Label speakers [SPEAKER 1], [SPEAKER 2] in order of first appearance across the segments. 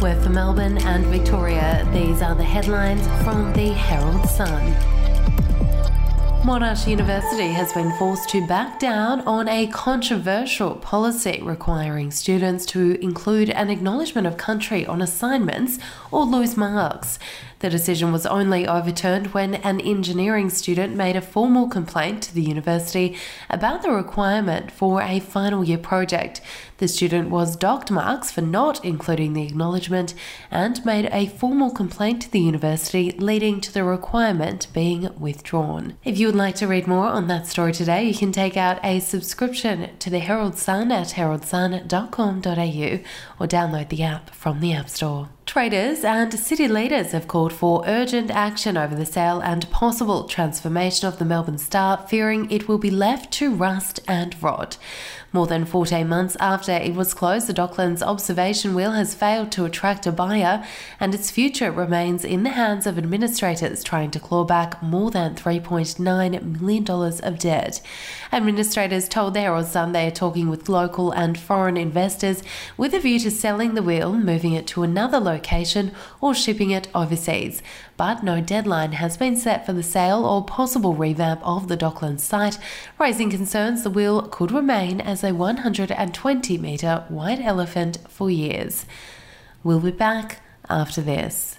[SPEAKER 1] We're for Melbourne and Victoria. These are the headlines from the Herald Sun. Monash University has been forced to back down on a controversial policy requiring students to include an acknowledgement of country on assignments or lose marks. The decision was only overturned when an engineering student made a formal complaint to the university about the requirement for a final year project. The student was docked marks for not including the acknowledgement and made a formal complaint to the university, leading to the requirement being withdrawn. If you would like to read more on that story today, you can take out a subscription to the Herald Sun at heraldsun.com.au or download the app from the App Store. Traders and city leaders have called for urgent action over the sale and possible transformation of the Melbourne Star, fearing it will be left to rust and rot. More than 14 months after it was closed, the Docklands observation wheel has failed to attract a buyer, and its future remains in the hands of administrators trying to claw back more than $3.9 million of debt. Administrators told the Herald Sun they are talking with local and foreign investors with a view to selling the wheel, moving it to another location, or shipping it overseas but no deadline has been set for the sale or possible revamp of the Docklands site, raising concerns the wheel could remain as a 120 metre white elephant for years. We'll be back after this.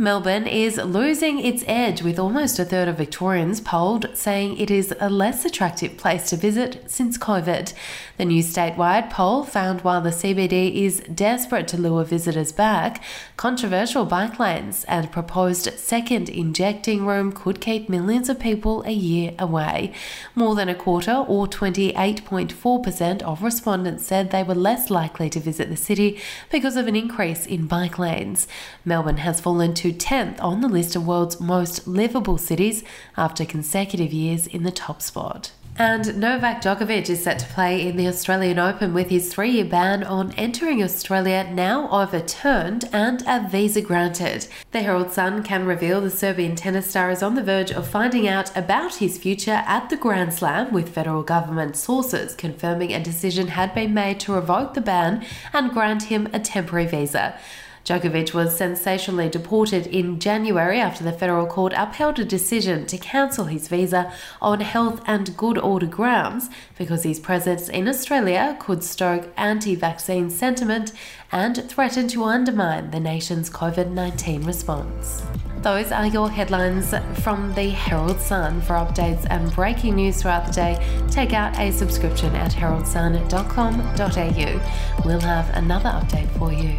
[SPEAKER 1] Melbourne is losing its edge with almost a third of Victorians polled saying it is a less attractive place to visit since COVID. The new statewide poll found while the CBD is desperate to lure visitors back, controversial bike lanes and proposed second injecting room could keep millions of people a year away. More than a quarter, or 28.4%, of respondents said they were less likely to visit the city because of an increase in bike lanes. Melbourne has fallen to 10th on the list of world's most livable cities after consecutive years in the top spot. And Novak Djokovic is set to play in the Australian Open with his three year ban on entering Australia now overturned and a visa granted. The Herald Sun can reveal the Serbian tennis star is on the verge of finding out about his future at the Grand Slam, with federal government sources confirming a decision had been made to revoke the ban and grant him a temporary visa. Djokovic was sensationally deported in January after the federal court upheld a decision to cancel his visa on health and good order grounds because his presence in Australia could stoke anti vaccine sentiment and threaten to undermine the nation's COVID 19 response. Those are your headlines from the Herald Sun. For updates and breaking news throughout the day, take out a subscription at heraldsun.com.au. We'll have another update for you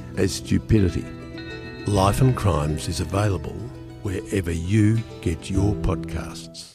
[SPEAKER 2] as stupidity. Life and Crimes is available wherever you get your podcasts.